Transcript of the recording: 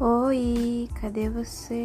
Oi, cadê você?